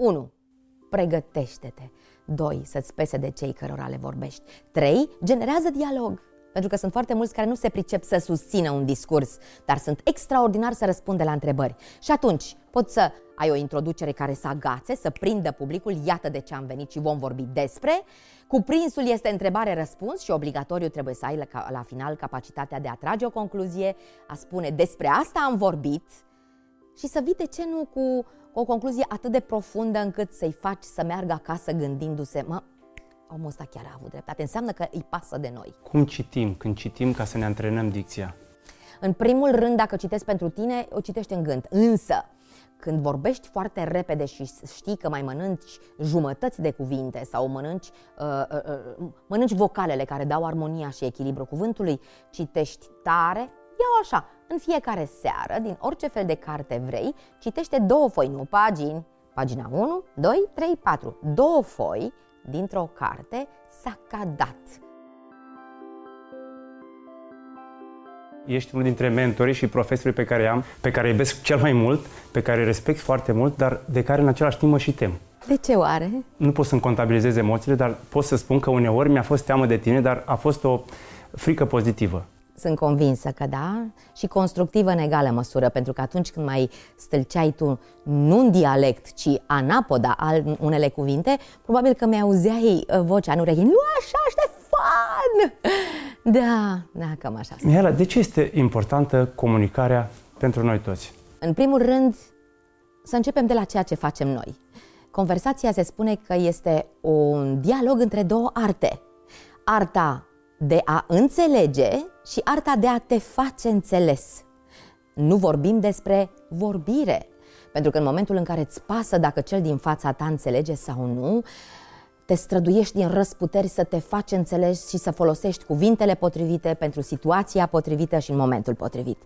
1. Pregătește-te. 2. Să-ți pese de cei cărora le vorbești. 3. Generează dialog. Pentru că sunt foarte mulți care nu se pricep să susțină un discurs, dar sunt extraordinar să răspunde la întrebări. Și atunci poți să ai o introducere care să agațe, să prindă publicul, iată de ce am venit și vom vorbi despre. Cuprinsul este întrebare-răspuns și obligatoriu trebuie să ai la, la final capacitatea de a trage o concluzie, a spune despre asta am vorbit și să vii de ce nu cu o concluzie atât de profundă încât să-i faci să meargă acasă gândindu-se, mă, omul ăsta chiar a avut dreptate. Înseamnă că îi pasă de noi. Cum citim când citim ca să ne antrenăm dicția? În primul rând, dacă citesc pentru tine, o citești în gând. Însă, când vorbești foarte repede și știi că mai mănânci jumătăți de cuvinte sau mănânci, uh, uh, uh, mănânci vocalele care dau armonia și echilibru cuvântului, citești tare, iau așa, în fiecare seară, din orice fel de carte vrei, citește două foi, nu pagini, pagina 1, 2, 3, 4, două foi dintr-o carte s-a cadat. Ești unul dintre mentorii și profesorii pe care am, pe care îi iubesc cel mai mult, pe care îi respect foarte mult, dar de care în același timp mă și tem. De ce oare? Nu pot să-mi contabilizez emoțiile, dar pot să spun că uneori mi-a fost teamă de tine, dar a fost o frică pozitivă. Sunt convinsă că da și constructivă în egală măsură, pentru că atunci când mai stâlceai tu nu în dialect, ci anapoda al unele cuvinte, probabil că mi-auzeai uh, vocea în urechi. Nu așa, Ștefan! Da, da, cam așa. Mihaela, de ce este importantă comunicarea pentru noi toți? În primul rând, să începem de la ceea ce facem noi. Conversația se spune că este un dialog între două arte. Arta de a înțelege și arta de a te face înțeles. Nu vorbim despre vorbire, pentru că în momentul în care îți pasă dacă cel din fața ta înțelege sau nu, te străduiești din răsputeri să te faci înțeles și să folosești cuvintele potrivite pentru situația potrivită și în momentul potrivit.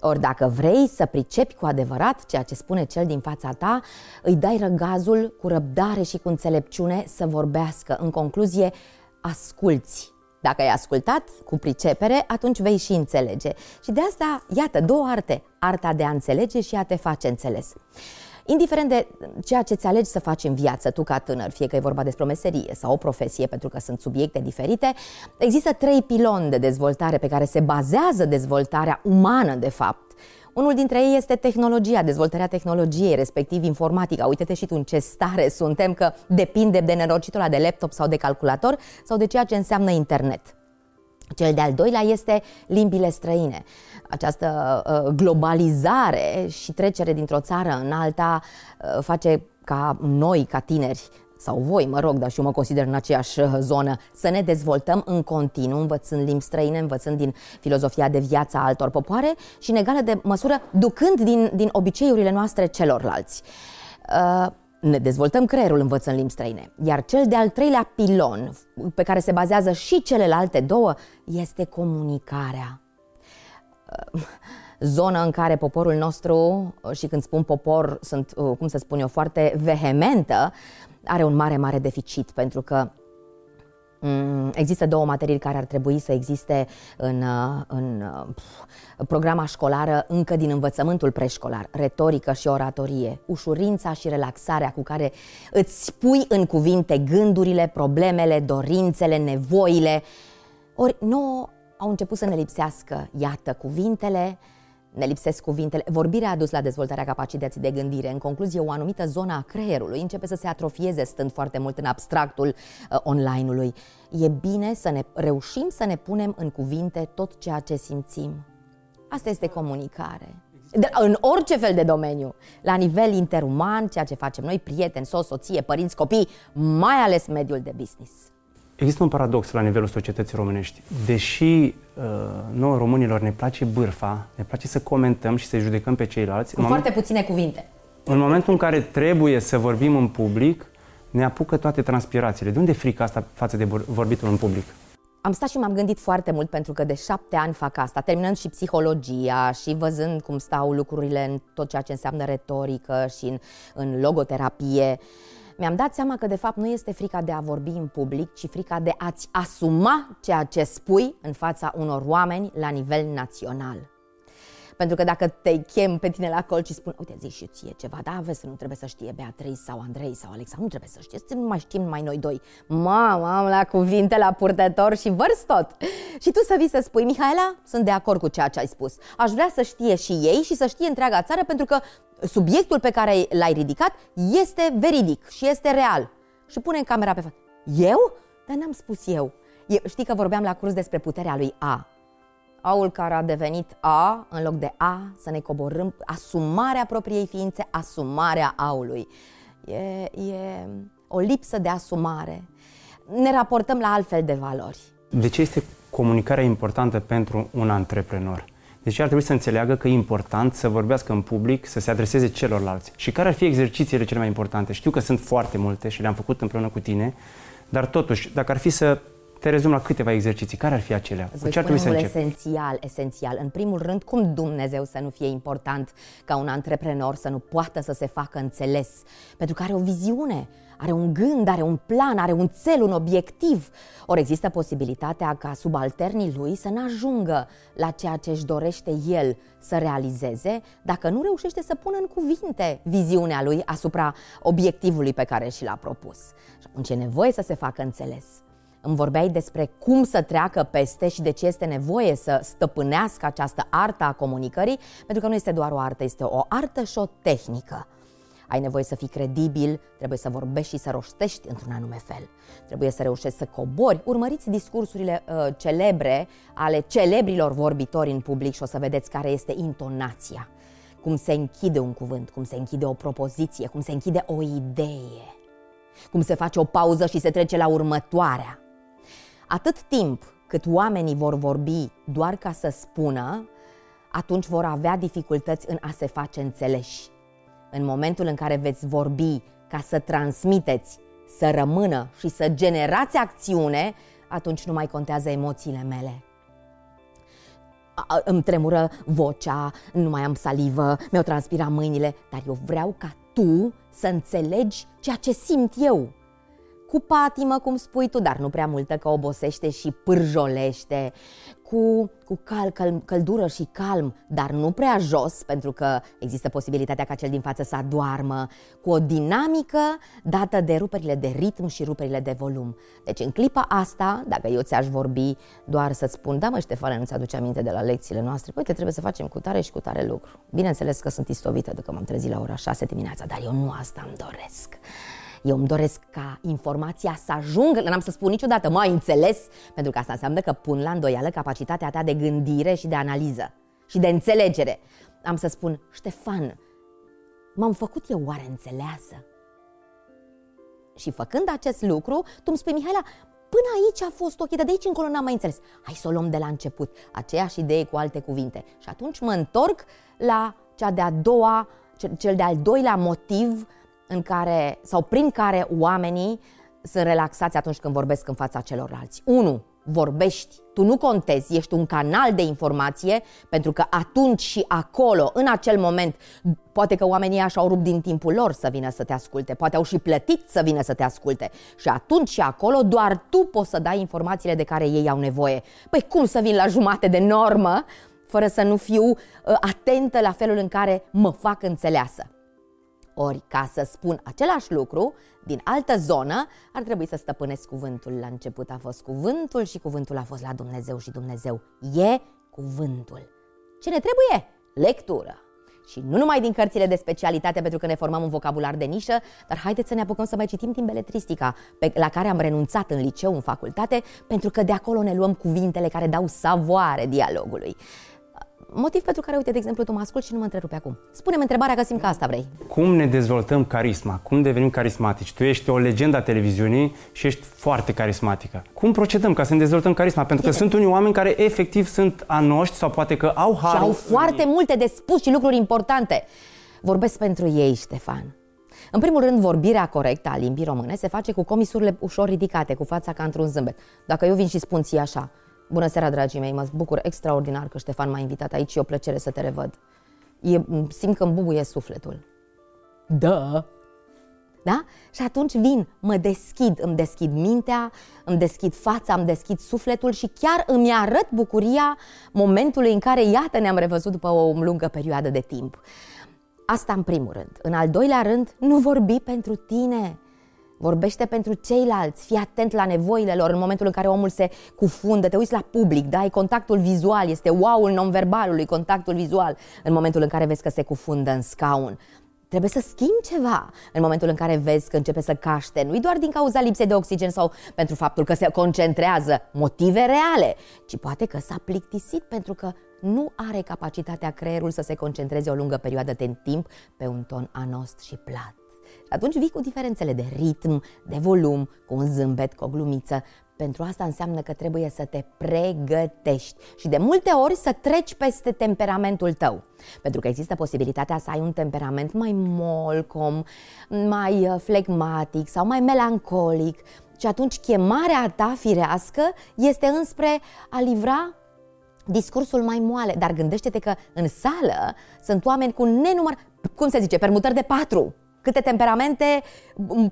Ori dacă vrei să pricepi cu adevărat ceea ce spune cel din fața ta, îi dai răgazul cu răbdare și cu înțelepciune să vorbească. În concluzie, asculți dacă ai ascultat cu pricepere, atunci vei și înțelege. Și de asta, iată, două arte. Arta de a înțelege și a te face înțeles. Indiferent de ceea ce ți alegi să faci în viață, tu ca tânăr, fie că e vorba despre o meserie sau o profesie, pentru că sunt subiecte diferite, există trei piloni de dezvoltare pe care se bazează dezvoltarea umană, de fapt. Unul dintre ei este tehnologia, dezvoltarea tehnologiei, respectiv informatica. Uite-te și tu în ce stare suntem că depinde de nerocitul de laptop sau de calculator sau de ceea ce înseamnă internet. Cel de-al doilea este limbile străine. Această uh, globalizare și trecere dintr-o țară în alta uh, face ca noi, ca tineri, sau voi, mă rog, dar și eu mă consider în aceeași uh, zonă, să ne dezvoltăm în continuu, învățând limbi străine, învățând din filozofia de viață a altor popoare și în egală de măsură ducând din, din obiceiurile noastre celorlalți. Uh, ne dezvoltăm creierul învățând limbi străine. Iar cel de-al treilea pilon, pe care se bazează și celelalte două, este comunicarea. Uh, zonă în care poporul nostru, și când spun popor, sunt, cum să spun eu, foarte vehementă, are un mare, mare deficit pentru că mm, Există două materii care ar trebui să existe în, uh, în uh, programa școlară încă din învățământul preșcolar, retorică și oratorie, ușurința și relaxarea cu care îți pui în cuvinte gândurile, problemele, dorințele, nevoile. Ori nu au început să ne lipsească, iată, cuvintele, ne lipsesc cuvintele. Vorbirea a dus la dezvoltarea capacității de gândire. În concluzie, o anumită zonă a creierului începe să se atrofieze stând foarte mult în abstractul uh, online-ului. E bine să ne reușim să ne punem în cuvinte tot ceea ce simțim. Asta este comunicare. De, în orice fel de domeniu, la nivel interuman, ceea ce facem noi, prieteni, soț, soție, părinți, copii, mai ales mediul de business. Există un paradox la nivelul societății românești. Deși uh, nouă românilor ne place bârfa, ne place să comentăm și să judecăm pe ceilalți. Cu foarte moment, puține cuvinte. În momentul în care trebuie să vorbim în public, ne apucă toate transpirațiile. De unde e frica asta față de vorbitul în public? Am stat și m-am gândit foarte mult pentru că de șapte ani fac asta, terminând și psihologia și văzând cum stau lucrurile în tot ceea ce înseamnă retorică și în, în logoterapie. Uh, mi-am dat seama că de fapt nu este frica de a vorbi în public, ci frica de a-ți asuma ceea ce spui în fața unor oameni la nivel național. Pentru că dacă te chem pe tine la colț și spun, uite, zici și ție ceva, da, vezi să nu trebuie să știe Beatrice sau Andrei sau Alexa, nu trebuie să știe, să nu mai știm mai noi doi. Mamă, am la cuvinte la purtător și vărs tot. Și tu să vii să spui, Mihaela, sunt de acord cu ceea ce ai spus. Aș vrea să știe și ei și să știe întreaga țară pentru că subiectul pe care l-ai ridicat este veridic și este real. Și pune în camera pe față. Eu? Dar n-am spus eu. eu. Știi că vorbeam la curs despre puterea lui A. Aul care a devenit A în loc de A, să ne coborâm, asumarea propriei ființe, asumarea aului. E, e o lipsă de asumare. Ne raportăm la altfel de valori. De ce este comunicarea importantă pentru un antreprenor? Deci ar trebui să înțeleagă că e important să vorbească în public, să se adreseze celorlalți. Și care ar fi exercițiile cele mai importante? Știu că sunt foarte multe și le-am făcut împreună cu tine, dar totuși, dacă ar fi să te rezum la câteva exerciții. Care ar fi acelea? Îți ce ar trebui să încep? esențial, esențial. În primul rând, cum Dumnezeu să nu fie important ca un antreprenor să nu poată să se facă înțeles? Pentru că are o viziune, are un gând, are un plan, are un cel, un obiectiv. Ori există posibilitatea ca subalternii lui să nu ajungă la ceea ce își dorește el să realizeze dacă nu reușește să pună în cuvinte viziunea lui asupra obiectivului pe care și l-a propus. Și atunci e nevoie să se facă înțeles. Îmi vorbeai despre cum să treacă peste și de ce este nevoie să stăpânească această artă a comunicării, pentru că nu este doar o artă, este o artă și o tehnică. Ai nevoie să fii credibil, trebuie să vorbești și să roștești într-un anume fel. Trebuie să reușești să cobori. Urmăriți discursurile uh, celebre ale celebrilor vorbitori în public și o să vedeți care este intonația. Cum se închide un cuvânt, cum se închide o propoziție, cum se închide o idee, cum se face o pauză și se trece la următoarea. Atât timp cât oamenii vor vorbi doar ca să spună, atunci vor avea dificultăți în a se face înțeleși. În momentul în care veți vorbi ca să transmiteți, să rămână și să generați acțiune, atunci nu mai contează emoțiile mele. Îmi tremură vocea, nu mai am salivă, mi-au transpirat mâinile, dar eu vreau ca tu să înțelegi ceea ce simt eu cu patimă, cum spui tu, dar nu prea multă că obosește și pârjolește, cu, cu cal, cal, căldură și calm, dar nu prea jos, pentru că există posibilitatea ca cel din față să adoarmă, cu o dinamică dată de ruperile de ritm și ruperile de volum. Deci în clipa asta, dacă eu ți-aș vorbi doar să spun, da mă Ștefane, nu-ți aduce aminte de la lecțiile noastre, uite, trebuie să facem cu tare și cu tare lucru. Bineînțeles că sunt istovită de că m-am trezit la ora 6 dimineața, dar eu nu asta îmi doresc. Eu îmi doresc ca informația să ajungă, n-am să spun niciodată, mai înțeles, pentru că asta înseamnă că pun la îndoială capacitatea ta de gândire și de analiză și de înțelegere. Am să spun, Ștefan, m-am făcut eu oare înțeleasă? Și făcând acest lucru, tu îmi spui, Mihaela, până aici a fost ok, dar de aici încolo n-am mai înțeles. Hai să o luăm de la început, aceeași idee cu alte cuvinte. Și atunci mă întorc la cea de-a doua, cel de-al doilea motiv în care, sau prin care oamenii sunt relaxați atunci când vorbesc în fața celorlalți. 1. Vorbești, tu nu contezi, ești un canal de informație, pentru că atunci și acolo, în acel moment, poate că oamenii așa au rupt din timpul lor să vină să te asculte, poate au și plătit să vină să te asculte. Și atunci și acolo, doar tu poți să dai informațiile de care ei au nevoie. Păi cum să vin la jumate de normă fără să nu fiu uh, atentă la felul în care mă fac înțeleasă? Ori, ca să spun același lucru, din altă zonă, ar trebui să stăpânesc cuvântul. La început a fost cuvântul și cuvântul a fost la Dumnezeu și Dumnezeu e cuvântul. Ce ne trebuie? Lectură. Și nu numai din cărțile de specialitate, pentru că ne formăm un vocabular de nișă, dar haideți să ne apucăm să mai citim din beletristica, pe, la care am renunțat în liceu, în facultate, pentru că de acolo ne luăm cuvintele care dau savoare dialogului. Motiv pentru care, uite, de exemplu, tu mă ascult și nu mă întrerupe acum. Spune-mi întrebarea, că simt că asta vrei. Cum ne dezvoltăm carisma? Cum devenim carismatici? Tu ești o legendă a televiziunii și ești foarte carismatică. Cum procedăm ca să ne dezvoltăm carisma? Pentru că Bine. sunt unii oameni care efectiv sunt a noștri sau poate că au har. Și au foarte multe de spus și lucruri importante. Vorbesc pentru ei, Ștefan. În primul rând, vorbirea corectă a limbii române se face cu comisurile ușor ridicate, cu fața ca într-un zâmbet. Dacă eu vin și spun ție așa, Bună seara, dragii mei, mă bucur extraordinar că Ștefan m-a invitat aici, e o plăcere să te revăd. E, simt că îmi bubuie sufletul. Da. Da? Și atunci vin, mă deschid, îmi deschid mintea, îmi deschid fața, îmi deschid sufletul și chiar îmi arăt bucuria momentului în care, iată, ne-am revăzut după o lungă perioadă de timp. Asta în primul rând. În al doilea rând, nu vorbi pentru tine. Vorbește pentru ceilalți, fii atent la nevoile lor în momentul în care omul se cufundă, te uiți la public, dai contactul vizual, este wow-ul non-verbalului, contactul vizual, în momentul în care vezi că se cufundă în scaun. Trebuie să schimbi ceva în momentul în care vezi că începe să caște, nu doar din cauza lipsei de oxigen sau pentru faptul că se concentrează motive reale, ci poate că s-a plictisit pentru că nu are capacitatea creierul să se concentreze o lungă perioadă de timp pe un ton anost și plat. Și atunci vii cu diferențele de ritm, de volum, cu un zâmbet, cu o glumiță. Pentru asta înseamnă că trebuie să te pregătești și de multe ori să treci peste temperamentul tău. Pentru că există posibilitatea să ai un temperament mai molcom, mai uh, flegmatic sau mai melancolic. Și atunci chemarea ta firească este înspre a livra discursul mai moale. Dar gândește-te că în sală sunt oameni cu nenumăr, cum se zice, permutări de patru câte temperamente,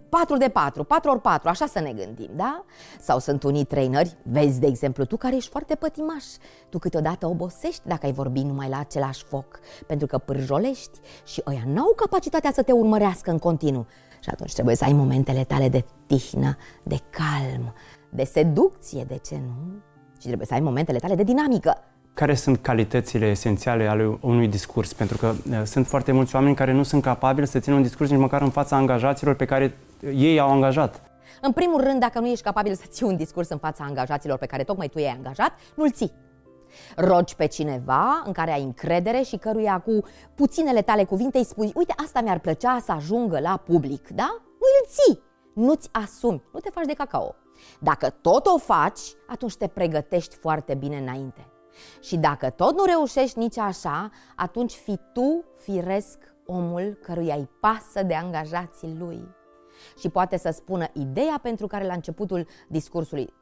4 de 4, 4 ori 4, așa să ne gândim, da? Sau sunt unii traineri, vezi de exemplu tu care ești foarte pătimaș, tu câteodată obosești dacă ai vorbi numai la același foc, pentru că pârjolești și ăia n-au capacitatea să te urmărească în continuu. Și atunci trebuie să ai momentele tale de tihnă, de calm, de seducție, de ce nu? Și trebuie să ai momentele tale de dinamică care sunt calitățile esențiale ale unui discurs? Pentru că uh, sunt foarte mulți oameni care nu sunt capabili să țină un discurs nici măcar în fața angajaților pe care ei au angajat. În primul rând, dacă nu ești capabil să ții un discurs în fața angajaților pe care tocmai tu i-ai angajat, nu-l ții. Rogi pe cineva în care ai încredere și căruia cu puținele tale cuvinte îi spui uite, asta mi-ar plăcea să ajungă la public, da? Nu îl ții, nu-ți asumi, nu te faci de cacao. Dacă tot o faci, atunci te pregătești foarte bine înainte. Și dacă tot nu reușești nici așa, atunci fi tu firesc omul căruia îi pasă de angajații lui. Și poate să spună ideea pentru care la începutul discursului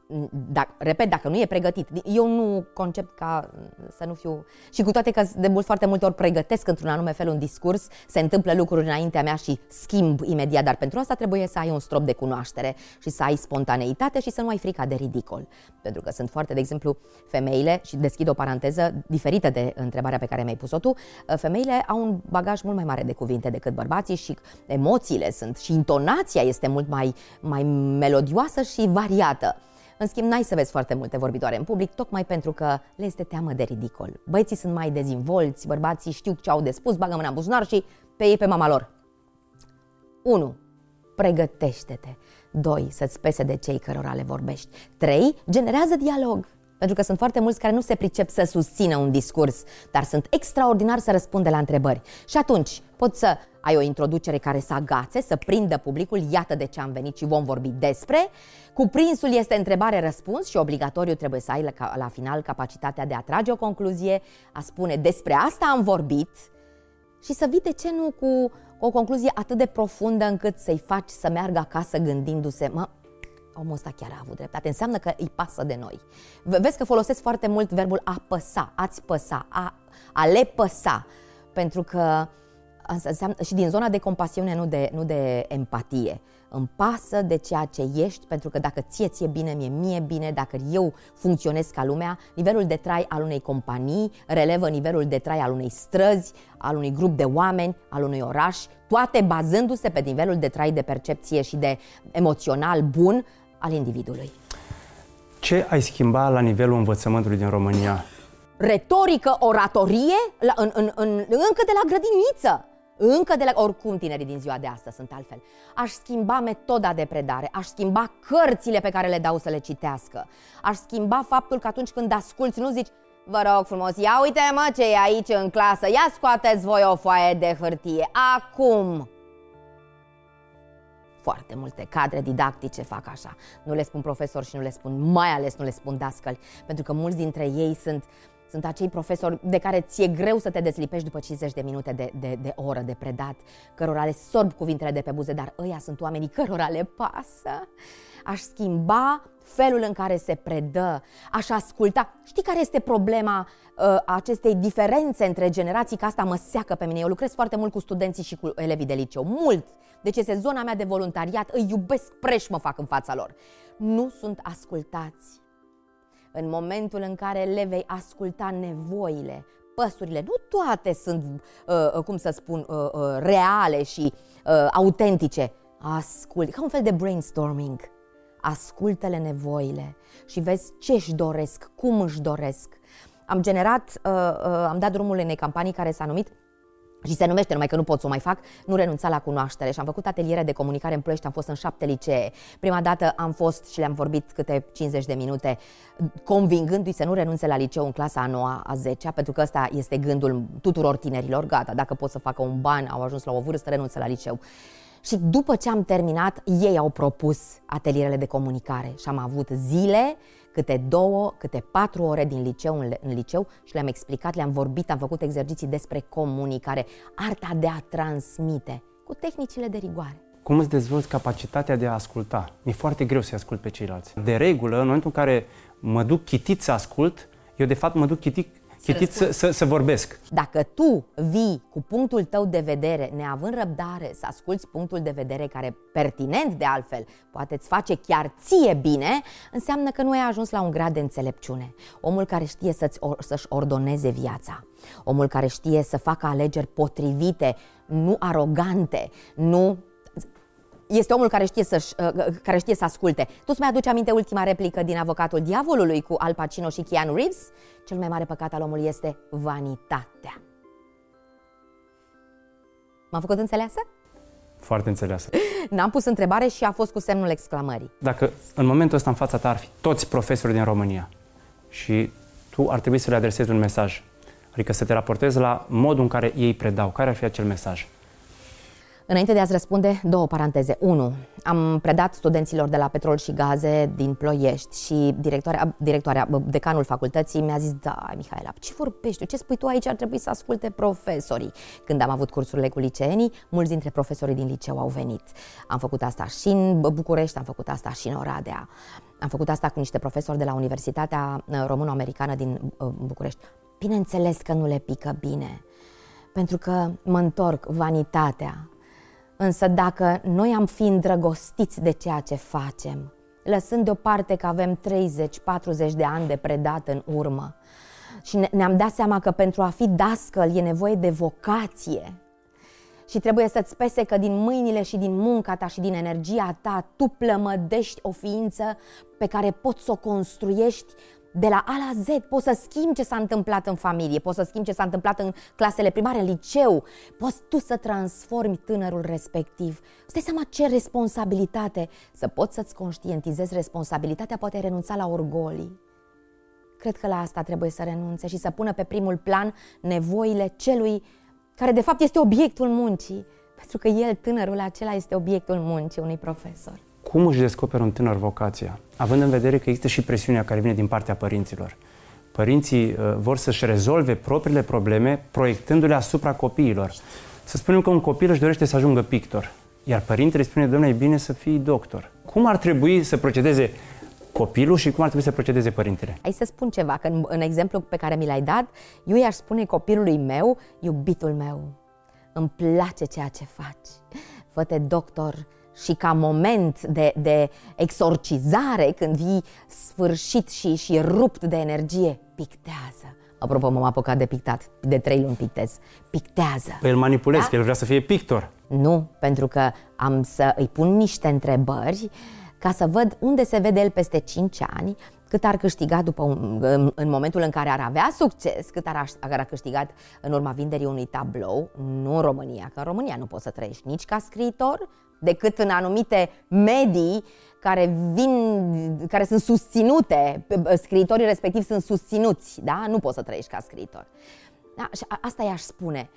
da, repet, dacă nu e pregătit, eu nu concept ca să nu fiu... Și cu toate că de mult, foarte multe ori pregătesc într-un anume fel un discurs, se întâmplă lucruri înaintea mea și schimb imediat, dar pentru asta trebuie să ai un strop de cunoaștere și să ai spontaneitate și să nu ai frica de ridicol. Pentru că sunt foarte, de exemplu, femeile, și deschid o paranteză diferită de întrebarea pe care mi-ai pus-o tu, femeile au un bagaj mult mai mare de cuvinte decât bărbații și emoțiile sunt și intonația este mult mai, mai melodioasă și variată. În schimb, n-ai să vezi foarte multe vorbitoare în public, tocmai pentru că le este teamă de ridicol. Băieții sunt mai dezvolți, bărbații știu ce au de spus, bagă mâna în buzunar și pe ei pe mama lor. 1. Pregătește-te. 2. Să-ți pese de cei cărora le vorbești. 3. Generează dialog. Pentru că sunt foarte mulți care nu se pricep să susțină un discurs, dar sunt extraordinar să răspundă la întrebări. Și atunci poți să ai o introducere care să agațe, să prindă publicul, iată de ce am venit și vom vorbi despre. Cuprinsul este întrebare-răspuns și obligatoriu trebuie să ai la, la final capacitatea de a trage o concluzie, a spune despre asta am vorbit și să vii de ce nu cu o concluzie atât de profundă încât să-i faci să meargă acasă gândindu-se, mă, omul ăsta chiar a avut dreptate. Înseamnă că îi pasă de noi. Vezi că folosesc foarte mult verbul a păsa, a-ți păsa, a, a le păsa. Pentru că înseamnă, și din zona de compasiune, nu de, nu de empatie. Îmi pasă de ceea ce ești, pentru că dacă ție ție bine, mie mie bine, dacă eu funcționez ca lumea, nivelul de trai al unei companii relevă nivelul de trai al unei străzi, al unui grup de oameni, al unui oraș, toate bazându-se pe nivelul de trai de percepție și de emoțional bun al individului. Ce ai schimba la nivelul învățământului din România? Retorică, oratorie, la, în, în, în, încă de la grădiniță. Încă de la... Oricum tinerii din ziua de astăzi sunt altfel. Aș schimba metoda de predare, aș schimba cărțile pe care le dau să le citească. Aș schimba faptul că atunci când asculți nu zici Vă rog frumos, ia uite mă ce e aici în clasă, ia scoateți voi o foaie de hârtie, acum! Foarte multe cadre didactice fac așa. Nu le spun profesori și nu le spun, mai ales nu le spun dascăli, pentru că mulți dintre ei sunt Sunt acei profesori de care ți-e greu să te deslipești după 50 de minute de, de, de oră de predat, cărora le sorb cuvintele de pe buze, dar ăia sunt oamenii cărora le pasă. Aș schimba felul în care se predă, aș asculta. Știi care este problema uh, acestei diferențe între generații? Că asta mă seacă pe mine. Eu lucrez foarte mult cu studenții și cu elevii de liceu. Mult! Deci este zona mea de voluntariat. Îi iubesc preș mă fac în fața lor. Nu sunt ascultați în momentul în care le vei asculta nevoile, păsurile, nu toate sunt, uh, uh, cum să spun, uh, uh, reale și uh, autentice. Ascult, ca un fel de brainstorming. Ascultă-le nevoile și vezi ce își doresc, cum își doresc. Am generat, uh, uh, am dat drumul unei campanii care s-a numit și se numește, numai că nu pot să o mai fac, nu renunța la cunoaștere. Și am făcut ateliere de comunicare în Ploiești, am fost în șapte licee. Prima dată am fost și le-am vorbit câte 50 de minute, convingându-i să nu renunțe la liceu în clasa a 9 a 10 pentru că ăsta este gândul tuturor tinerilor, gata, dacă pot să facă un ban, au ajuns la o vârstă, renunță la liceu. Și după ce am terminat, ei au propus atelierele de comunicare și am avut zile câte două, câte patru ore din liceu în, în liceu și le-am explicat, le-am vorbit, am făcut exerciții despre comunicare, arta de a transmite, cu tehnicile de rigoare. Cum îți dezvolți capacitatea de a asculta? E foarte greu să ascult pe ceilalți. De regulă, în momentul în care mă duc chitit să ascult, eu de fapt mă duc chitit chitit să, să, să vorbesc. Dacă tu vii cu punctul tău de vedere, neavând răbdare să asculți punctul de vedere care, pertinent de altfel, poate îți face chiar ție bine, înseamnă că nu ai ajuns la un grad de înțelepciune. Omul care știe să-ți, să-și ordoneze viața, omul care știe să facă alegeri potrivite, nu arogante, nu este omul care știe, să uh, care știe să asculte. Tu îți mai aduci aminte ultima replică din Avocatul Diavolului cu Al Pacino și Keanu Reeves? Cel mai mare păcat al omului este vanitatea. M-am făcut înțeleasă? Foarte înțeleasă. N-am pus întrebare și a fost cu semnul exclamării. Dacă în momentul ăsta în fața ta ar fi toți profesorii din România și tu ar trebui să le adresezi un mesaj, adică să te raportezi la modul în care ei predau, care ar fi acel mesaj? Înainte de a-ți răspunde, două paranteze. Unu, am predat studenților de la Petrol și Gaze din Ploiești și directoarea, directoarea decanul facultății mi-a zis, da, Mihaela, ce vorbești Ce spui tu aici? Ar trebui să asculte profesorii. Când am avut cursurile cu liceenii, mulți dintre profesorii din liceu au venit. Am făcut asta și în București, am făcut asta și în Oradea. Am făcut asta cu niște profesori de la Universitatea uh, Româno-Americană din uh, București. Bineînțeles că nu le pică bine, pentru că mă întorc vanitatea, Însă dacă noi am fi îndrăgostiți de ceea ce facem, lăsând deoparte că avem 30-40 de ani de predat în urmă și ne-am dat seama că pentru a fi dascăl e nevoie de vocație și trebuie să-ți pese că din mâinile și din munca ta și din energia ta tu plămădești o ființă pe care poți să o construiești de la A la Z, poți să schimbi ce s-a întâmplat în familie, poți să schimbi ce s-a întâmplat în clasele primare, în liceu, poți tu să transformi tânărul respectiv. Îți dai seama ce responsabilitate, să poți să-ți conștientizezi responsabilitatea, poate renunța la orgolii. Cred că la asta trebuie să renunțe și să pună pe primul plan nevoile celui care de fapt este obiectul muncii, pentru că el, tânărul acela, este obiectul muncii unui profesor. Cum își descoperă un tânăr vocația? Având în vedere că există și presiunea care vine din partea părinților. Părinții uh, vor să-și rezolve propriile probleme proiectându-le asupra copiilor. Să spunem că un copil își dorește să ajungă pictor, iar părintele spune, domnule, e bine să fii doctor. Cum ar trebui să procedeze copilul și cum ar trebui să procedeze părintele? Hai să spun ceva, că în, în exemplu pe care mi l-ai dat, eu i-aș spune copilului meu, iubitul meu, îmi place ceea ce faci, fă doctor, și ca moment de, de exorcizare, când vii sfârșit și, și rupt de energie, pictează. Apropo, m-am apucat de pictat, de trei luni pictez. Pictează. Păi îl manipulezi, da? că el vrea să fie pictor. Nu, pentru că am să îi pun niște întrebări ca să văd unde se vede el peste 5 ani, cât ar câștiga după un, în, în momentul în care ar avea succes, cât ar, ar câștigat în urma vinderii unui tablou, nu în România, că în România nu poți să trăiești nici ca scriitor, decât în anumite medii care vin, care sunt susținute, scriitorii respectiv sunt susținuți, da? Nu poți să trăiești ca scriitor. Da? Și asta i-aș spune.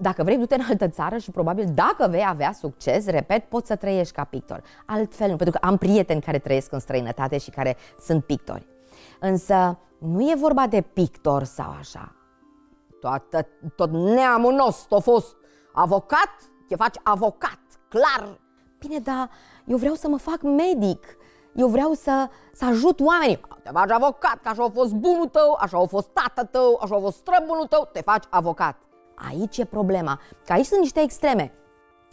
Dacă vrei, du-te în altă țară și probabil dacă vei avea succes, repet, poți să trăiești ca pictor. Altfel nu, pentru că am prieteni care trăiesc în străinătate și care sunt pictori. Însă nu e vorba de pictor sau așa. Toată, tot neamul nostru a fost avocat, te faci avocat, clar. Bine, dar eu vreau să mă fac medic. Eu vreau să, să ajut oamenii. Te faci avocat, că așa a fost bunul tău, așa a fost tată tău, așa a fost străbunul tău, te faci avocat. Aici e problema, că aici sunt niște extreme.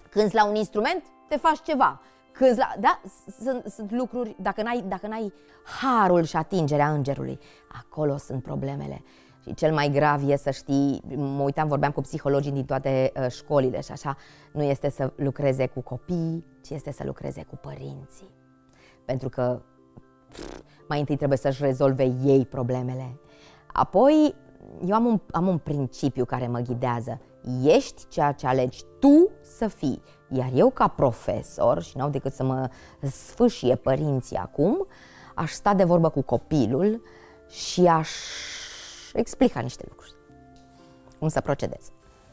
Când la un instrument, te faci ceva. Când la, da, sunt, sunt lucruri, dacă n-ai, dacă n-ai harul și atingerea îngerului, acolo sunt problemele. Și cel mai grav e să știi, mă uitam, vorbeam cu psihologii din toate uh, școlile și așa, nu este să lucreze cu copii, ci este să lucreze cu părinții. Pentru că pff, mai întâi trebuie să-și rezolve ei problemele. Apoi, eu am un, am un principiu care mă ghidează. Ești ceea ce alegi tu să fii. Iar eu, ca profesor, și n-au decât să mă sfâșie părinții acum, aș sta de vorbă cu copilul și aș explica niște lucruri. Cum să procedez.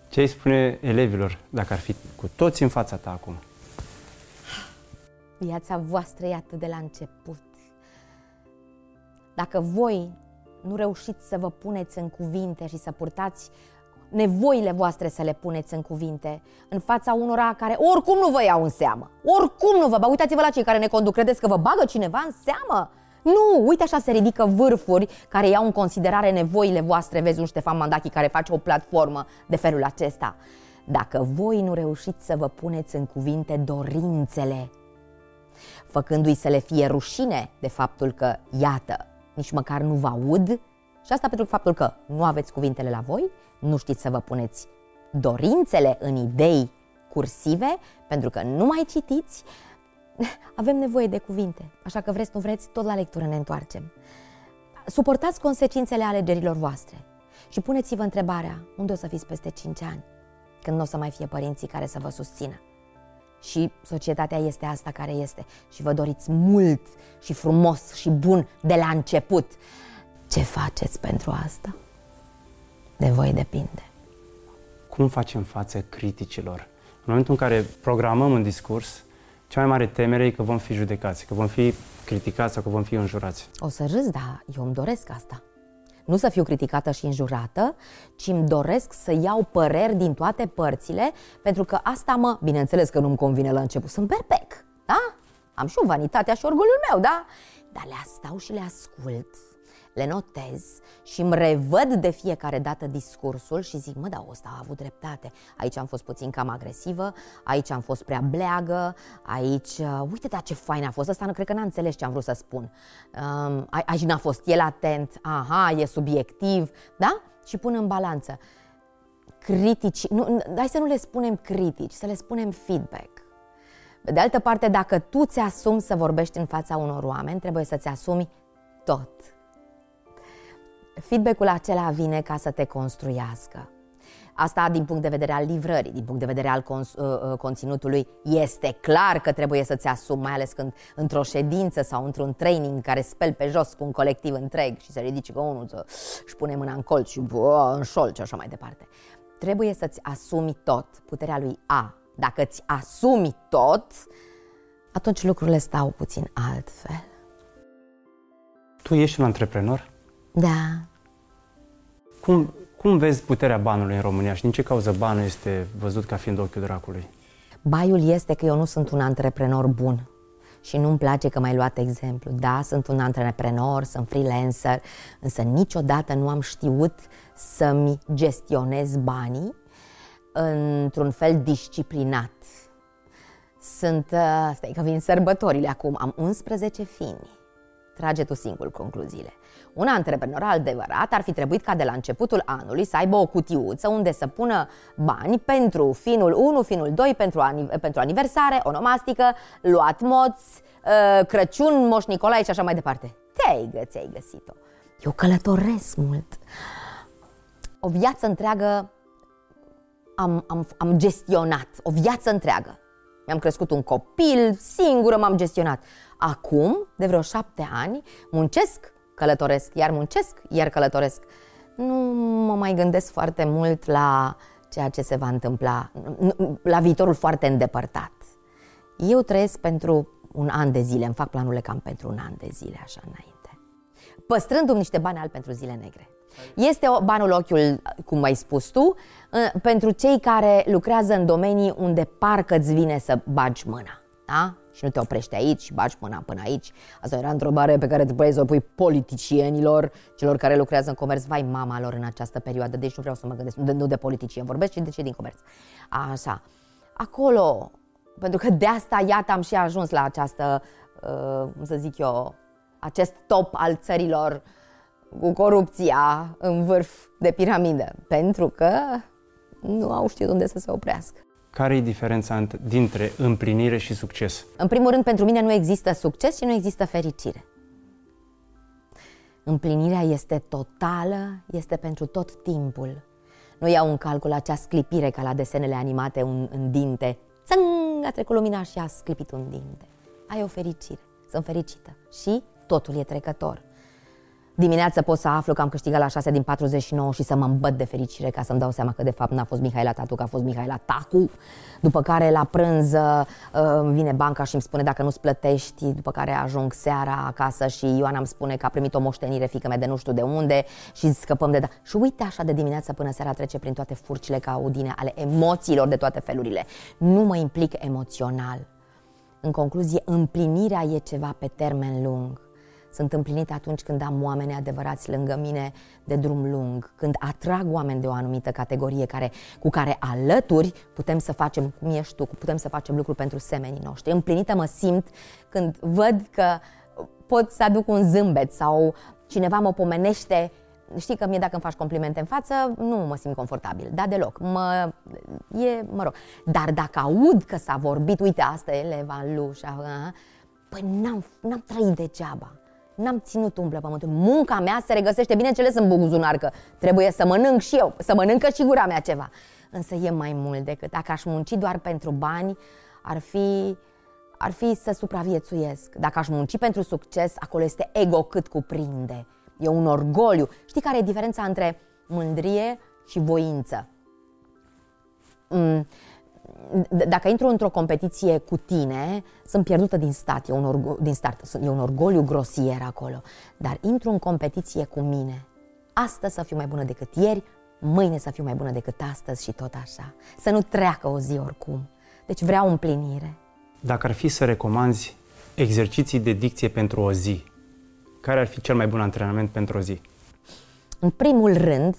Ce îi spune elevilor dacă ar fi cu toți în fața ta acum? Viața voastră e atât de la început. Dacă voi nu reușiți să vă puneți în cuvinte și să purtați nevoile voastre să le puneți în cuvinte în fața unora care oricum nu vă iau în seamă. Oricum nu vă bagă. Uitați-vă la cei care ne conduc. Credeți că vă bagă cineva în seamă? Nu, uite așa se ridică vârfuri care iau în considerare nevoile voastre. Vezi un Ștefan Mandachi care face o platformă de felul acesta. Dacă voi nu reușiți să vă puneți în cuvinte dorințele, făcându-i să le fie rușine de faptul că, iată, nici măcar nu vă aud, și asta pentru faptul că nu aveți cuvintele la voi, nu știți să vă puneți dorințele în idei cursive, pentru că nu mai citiți, avem nevoie de cuvinte, așa că vreți, nu vreți, tot la lectură ne întoarcem. Suportați consecințele alegerilor voastre și puneți-vă întrebarea, unde o să fiți peste 5 ani, când nu o să mai fie părinții care să vă susțină. Și societatea este asta care este și vă doriți mult și frumos și bun de la început. Ce faceți pentru asta? De voi depinde. Cum facem față criticilor? În momentul în care programăm un discurs, cea mai mare temere e că vom fi judecați, că vom fi criticați sau că vom fi înjurați. O să râs, dar eu îmi doresc asta. Nu să fiu criticată și înjurată, ci îmi doresc să iau păreri din toate părțile, pentru că asta mă, bineînțeles că nu-mi convine la început, sunt perpec, da? Am și vanitatea și orgoliul meu, da? Dar le stau și le ascult le notez și îmi revăd de fiecare dată discursul și zic, mă, da, ăsta a avut dreptate. Aici am fost puțin cam agresivă, aici am fost prea bleagă, aici, uh, uite, da, ce fain a fost, ăsta nu cred că n-a înțeles ce am vrut să spun. Um, aici n-a fost el atent, aha, e subiectiv, da? Și pun în balanță. Critici, nu, hai să nu le spunem critici, să le spunem feedback. De altă parte, dacă tu ți asumi să vorbești în fața unor oameni, trebuie să-ți asumi tot feedback-ul acela vine ca să te construiască. Asta din punct de vedere al livrării, din punct de vedere al cons- uh, uh, conținutului, este clar că trebuie să-ți asumi, mai ales când într-o ședință sau într-un training care speli pe jos cu un colectiv întreg și se ridice cu unul să își pune mâna în colț și bă, în șol și așa mai departe. Trebuie să-ți asumi tot, puterea lui A. Dacă îți asumi tot, atunci lucrurile stau puțin altfel. Tu ești un antreprenor? Da. Cum, cum vezi puterea banului în România și din ce cauză banul este văzut ca fiind ochiul dracului? Baiul este că eu nu sunt un antreprenor bun și nu-mi place că mai luat exemplu. Da, sunt un antreprenor, sunt freelancer, însă niciodată nu am știut să-mi gestionez banii într-un fel disciplinat. Sunt, uh, stai că vin sărbătorile acum, am 11 fini. Trage tu singur concluziile. Un antreprenor adevărat ar fi trebuit ca de la începutul anului să aibă o cutiuță unde să pună bani pentru finul 1, finul 2, pentru, aniv- pentru aniversare, onomastică, luat moți, uh, Crăciun, Moș Nicolae și așa mai departe. Te-ai, gă- ți-ai găsit-o. Eu călătoresc mult. O viață întreagă am, am, am gestionat, o viață întreagă. Mi-am crescut un copil, singură m-am gestionat. Acum, de vreo șapte ani, muncesc, călătoresc, iar muncesc, iar călătoresc. Nu mă mai gândesc foarte mult la ceea ce se va întâmpla, la viitorul foarte îndepărtat. Eu trăiesc pentru un an de zile, îmi fac planurile cam pentru un an de zile, așa înainte. păstrându-mi niște bani albi pentru zile negre. Este o, banul ochiul, cum ai spus tu, pentru cei care lucrează în domenii unde parcă îți vine să bagi mâna. Da? Și nu te oprești aici și bagi mâna până aici. Asta era întrebare pe care trebuie să o pui politicienilor, celor care lucrează în comerț. Vai mama lor în această perioadă, deci nu vreau să mă gândesc, nu de, nu de politicieni vorbesc, ci de cei din comerț. Așa. Acolo, pentru că de asta, iată, am și ajuns la această, uh, cum să zic eu, acest top al țărilor cu corupția în vârf de piramidă. Pentru că nu au știut unde să se oprească. Care e diferența dintre împlinire și succes? În primul rând, pentru mine nu există succes și nu există fericire. Împlinirea este totală, este pentru tot timpul. Nu iau în calcul acea sclipire ca la desenele animate un, în dinte. Țâng, a trecut lumina și a sclipit un dinte. Ai o fericire, sunt fericită și totul e trecător. Dimineața pot să aflu că am câștigat la 6 din 49 și să mă îmbăt de fericire ca să-mi dau seama că de fapt n-a fost Mihaela Tatu, că a fost Mihaela Tacu. După care la prânz uh, vine banca și îmi spune dacă nu-ți plătești, după care ajung seara acasă și Ioana îmi spune că a primit o moștenire fică mea de nu știu de unde și scăpăm de... Da. Și uite așa de dimineață până seara trece prin toate furcile ca audine ale emoțiilor de toate felurile. Nu mă implic emoțional. În concluzie, împlinirea e ceva pe termen lung sunt împlinite atunci când am oameni adevărați lângă mine de drum lung, când atrag oameni de o anumită categorie care, cu care alături putem să facem, cum ești tu, putem să facem lucruri pentru semenii noștri. Împlinită mă simt când văd că pot să aduc un zâmbet sau cineva mă pomenește Știi că mie dacă îmi faci complimente în față, nu mă simt confortabil, da deloc. Mă, e, mă rog. Dar dacă aud că s-a vorbit, uite, asta e Leva Lușa, păi n-am, n-am trăit degeaba. N-am ținut umblă pământul. Munca mea se regăsește, bineînțeles, în buzunar, că trebuie să mănânc și eu, să mănâncă și gura mea ceva. Însă e mai mult decât. Dacă aș munci doar pentru bani, ar fi, ar fi să supraviețuiesc. Dacă aș munci pentru succes, acolo este ego cât cuprinde. E un orgoliu. Știi care e diferența între mândrie și voință? Mm dacă intru într-o competiție cu tine, sunt pierdută din start, e un, orgo, din start, e un orgoliu grosier acolo. Dar intru în competiție cu mine. Astăzi să fiu mai bună decât ieri, mâine să fiu mai bună decât astăzi și tot așa. Să nu treacă o zi oricum. Deci vreau împlinire. Dacă ar fi să recomanzi exerciții de dicție pentru o zi, care ar fi cel mai bun antrenament pentru o zi? În primul rând,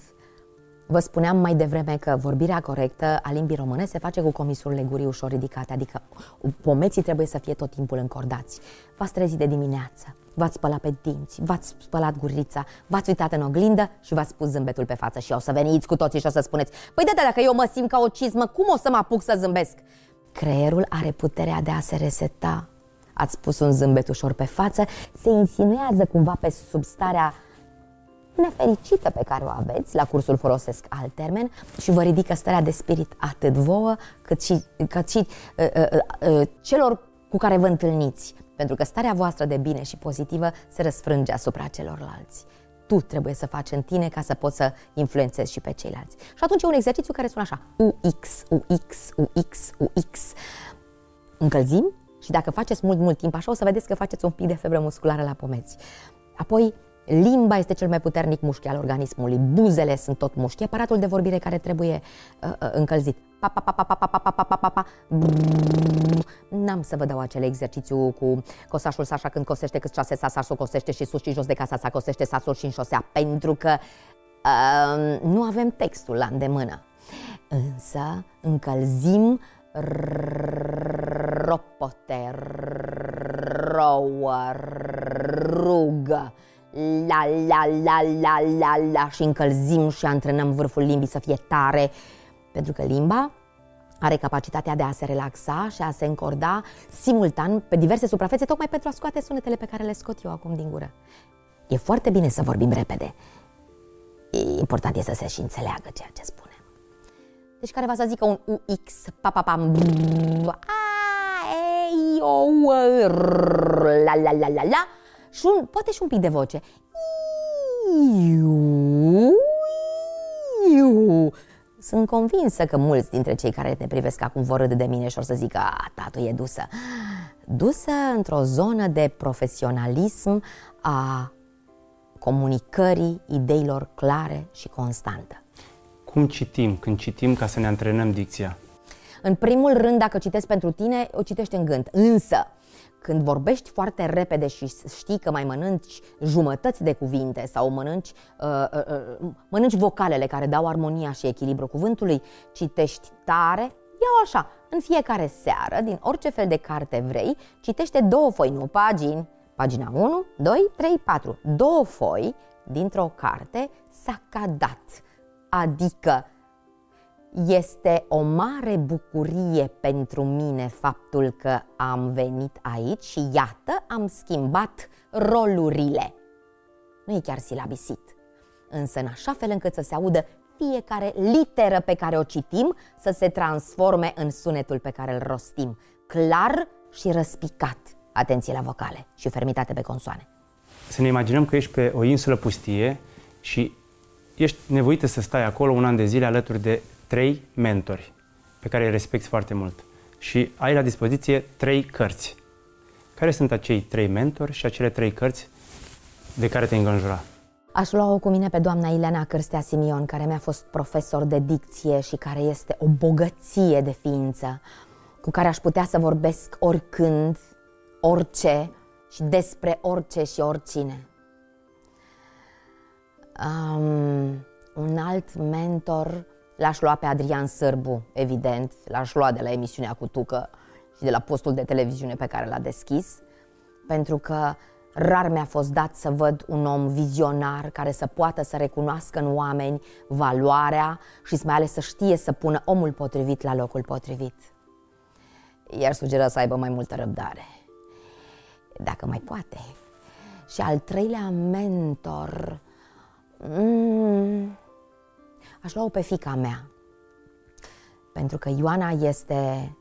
Vă spuneam mai devreme că vorbirea corectă a limbii române se face cu comisurile gurii ușor ridicate, adică pomeții trebuie să fie tot timpul încordați. V-ați trezit de dimineață, v-ați spălat pe dinți, v-ați spălat gurița, v-ați uitat în oglindă și v-ați pus zâmbetul pe față și o să veniți cu toții și o să spuneți Păi da, dacă eu mă simt ca o cizmă, cum o să mă apuc să zâmbesc? Creierul are puterea de a se reseta. Ați pus un zâmbet ușor pe față, se insinuează cumva pe sub starea nefericită pe care o aveți, la cursul folosesc alt termen, și vă ridică starea de spirit atât vouă cât și, cât și uh, uh, uh, celor cu care vă întâlniți. Pentru că starea voastră de bine și pozitivă se răsfrânge asupra celorlalți. Tu trebuie să faci în tine ca să poți să influențezi și pe ceilalți. Și atunci e un exercițiu care sună așa. UX, UX, UX, UX. Încălzim și dacă faceți mult, mult timp așa, o să vedeți că faceți un pic de febră musculară la pomeți. Apoi Limba este cel mai puternic mușchi al organismului, buzele sunt tot mușchi, aparatul de vorbire care trebuie uh, uh, încălzit. Pa, pa, pa, pa, pa, pa, pa, pa, pa, pa, pa. N-am să vă dau acel exercițiu cu cosașul Sașa când cosește cât șase sasul cosește și sus și jos de casa sa cosește sasul și în șosea, pentru că uh, nu avem textul la îndemână. Însă încălzim ropote, rouă, rugă, la la la la la la și încălzim și antrenăm vârful limbii să fie tare, pentru că limba are capacitatea de a se relaxa și a se încorda simultan pe diverse suprafețe, tocmai pentru a scoate sunetele pe care le scot eu acum din gură. E foarte bine să vorbim repede. E important e să se și înțeleagă ceea ce spunem. Deci care va să zică un UX, pa, pa, pam, a, ei, o, la, la, la, la, la, și un, poate și un pic de voce. Iu, iu. Sunt convinsă că mulți dintre cei care te privesc acum vor râde de mine și o să zică, a, tatu e dusă. Dusă într-o zonă de profesionalism a comunicării ideilor clare și constantă. Cum citim când citim ca să ne antrenăm dicția? În primul rând, dacă citesc pentru tine, o citești în gând. Însă, când vorbești foarte repede și știi că mai mănânci jumătăți de cuvinte sau mănânci, uh, uh, uh, mănânci vocalele care dau armonia și echilibru cuvântului, citești tare, iau așa, în fiecare seară, din orice fel de carte vrei, citește două foi, nu pagini, pagina 1, 2, 3, 4, două foi dintr-o carte s-a cadat, adică este o mare bucurie pentru mine faptul că am venit aici și iată, am schimbat rolurile. Nu e chiar silabisit, însă în așa fel încât să se audă fiecare literă pe care o citim să se transforme în sunetul pe care îl rostim, clar și răspicat. Atenție la vocale și fermitate pe consoane. Să ne imaginăm că ești pe o insulă pustie și ești nevoită să stai acolo un an de zile alături de trei mentori pe care îi respecti foarte mult și ai la dispoziție trei cărți. Care sunt acei trei mentori și acele trei cărți de care te înconjura? Aș lua-o cu mine pe doamna Ileana Cârstea Simion, care mi-a fost profesor de dicție și care este o bogăție de ființă, cu care aș putea să vorbesc oricând, orice și despre orice și oricine. Um, un alt mentor L-aș lua pe Adrian Sârbu, evident, l-aș lua de la emisiunea cu Tucă și de la postul de televiziune pe care l-a deschis, pentru că rar mi-a fost dat să văd un om vizionar care să poată să recunoască în oameni valoarea și mai ales să știe să pună omul potrivit la locul potrivit. Iar sugera să aibă mai multă răbdare, dacă mai poate. Și al treilea mentor... Mm, aș lua-o pe fica mea. Pentru că Ioana este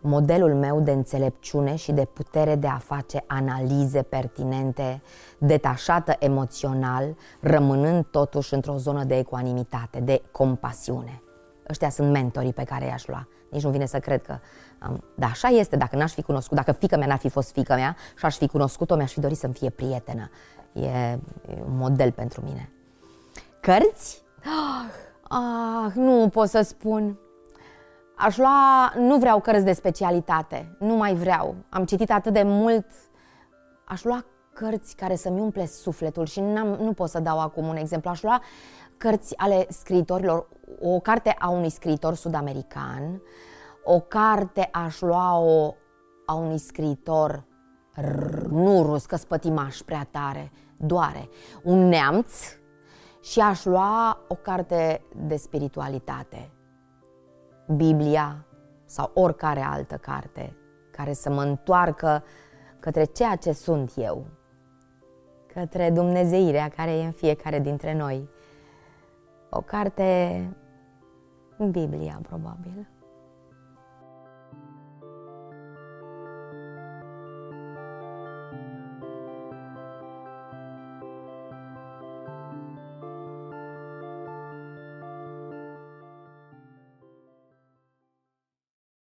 modelul meu de înțelepciune și de putere de a face analize pertinente, detașată emoțional, rămânând totuși într-o zonă de ecuanimitate, de compasiune. Ăștia sunt mentorii pe care i-aș lua. Nici nu vine să cred că... Um, dar așa este, dacă n-aș fi cunoscut, dacă fica mea n-ar fi fost fica mea și aș fi cunoscut-o, mi-aș fi dorit să-mi fie prietenă. E, e un model pentru mine. Cărți? Ah, nu pot să spun. Aș lua, nu vreau cărți de specialitate, nu mai vreau. Am citit atât de mult. Aș lua cărți care să-mi umple sufletul și n-am, nu pot să dau acum un exemplu. Aș lua cărți ale scriitorilor, o carte a unui scriitor sud-american, o carte aș lua-o a unui scriitor nu rus, că spătimaș prea tare, doare. Un neamț și aș lua o carte de spiritualitate, Biblia sau oricare altă carte care să mă întoarcă către ceea ce sunt eu, către Dumnezeirea care e în fiecare dintre noi. O carte, Biblia, probabil.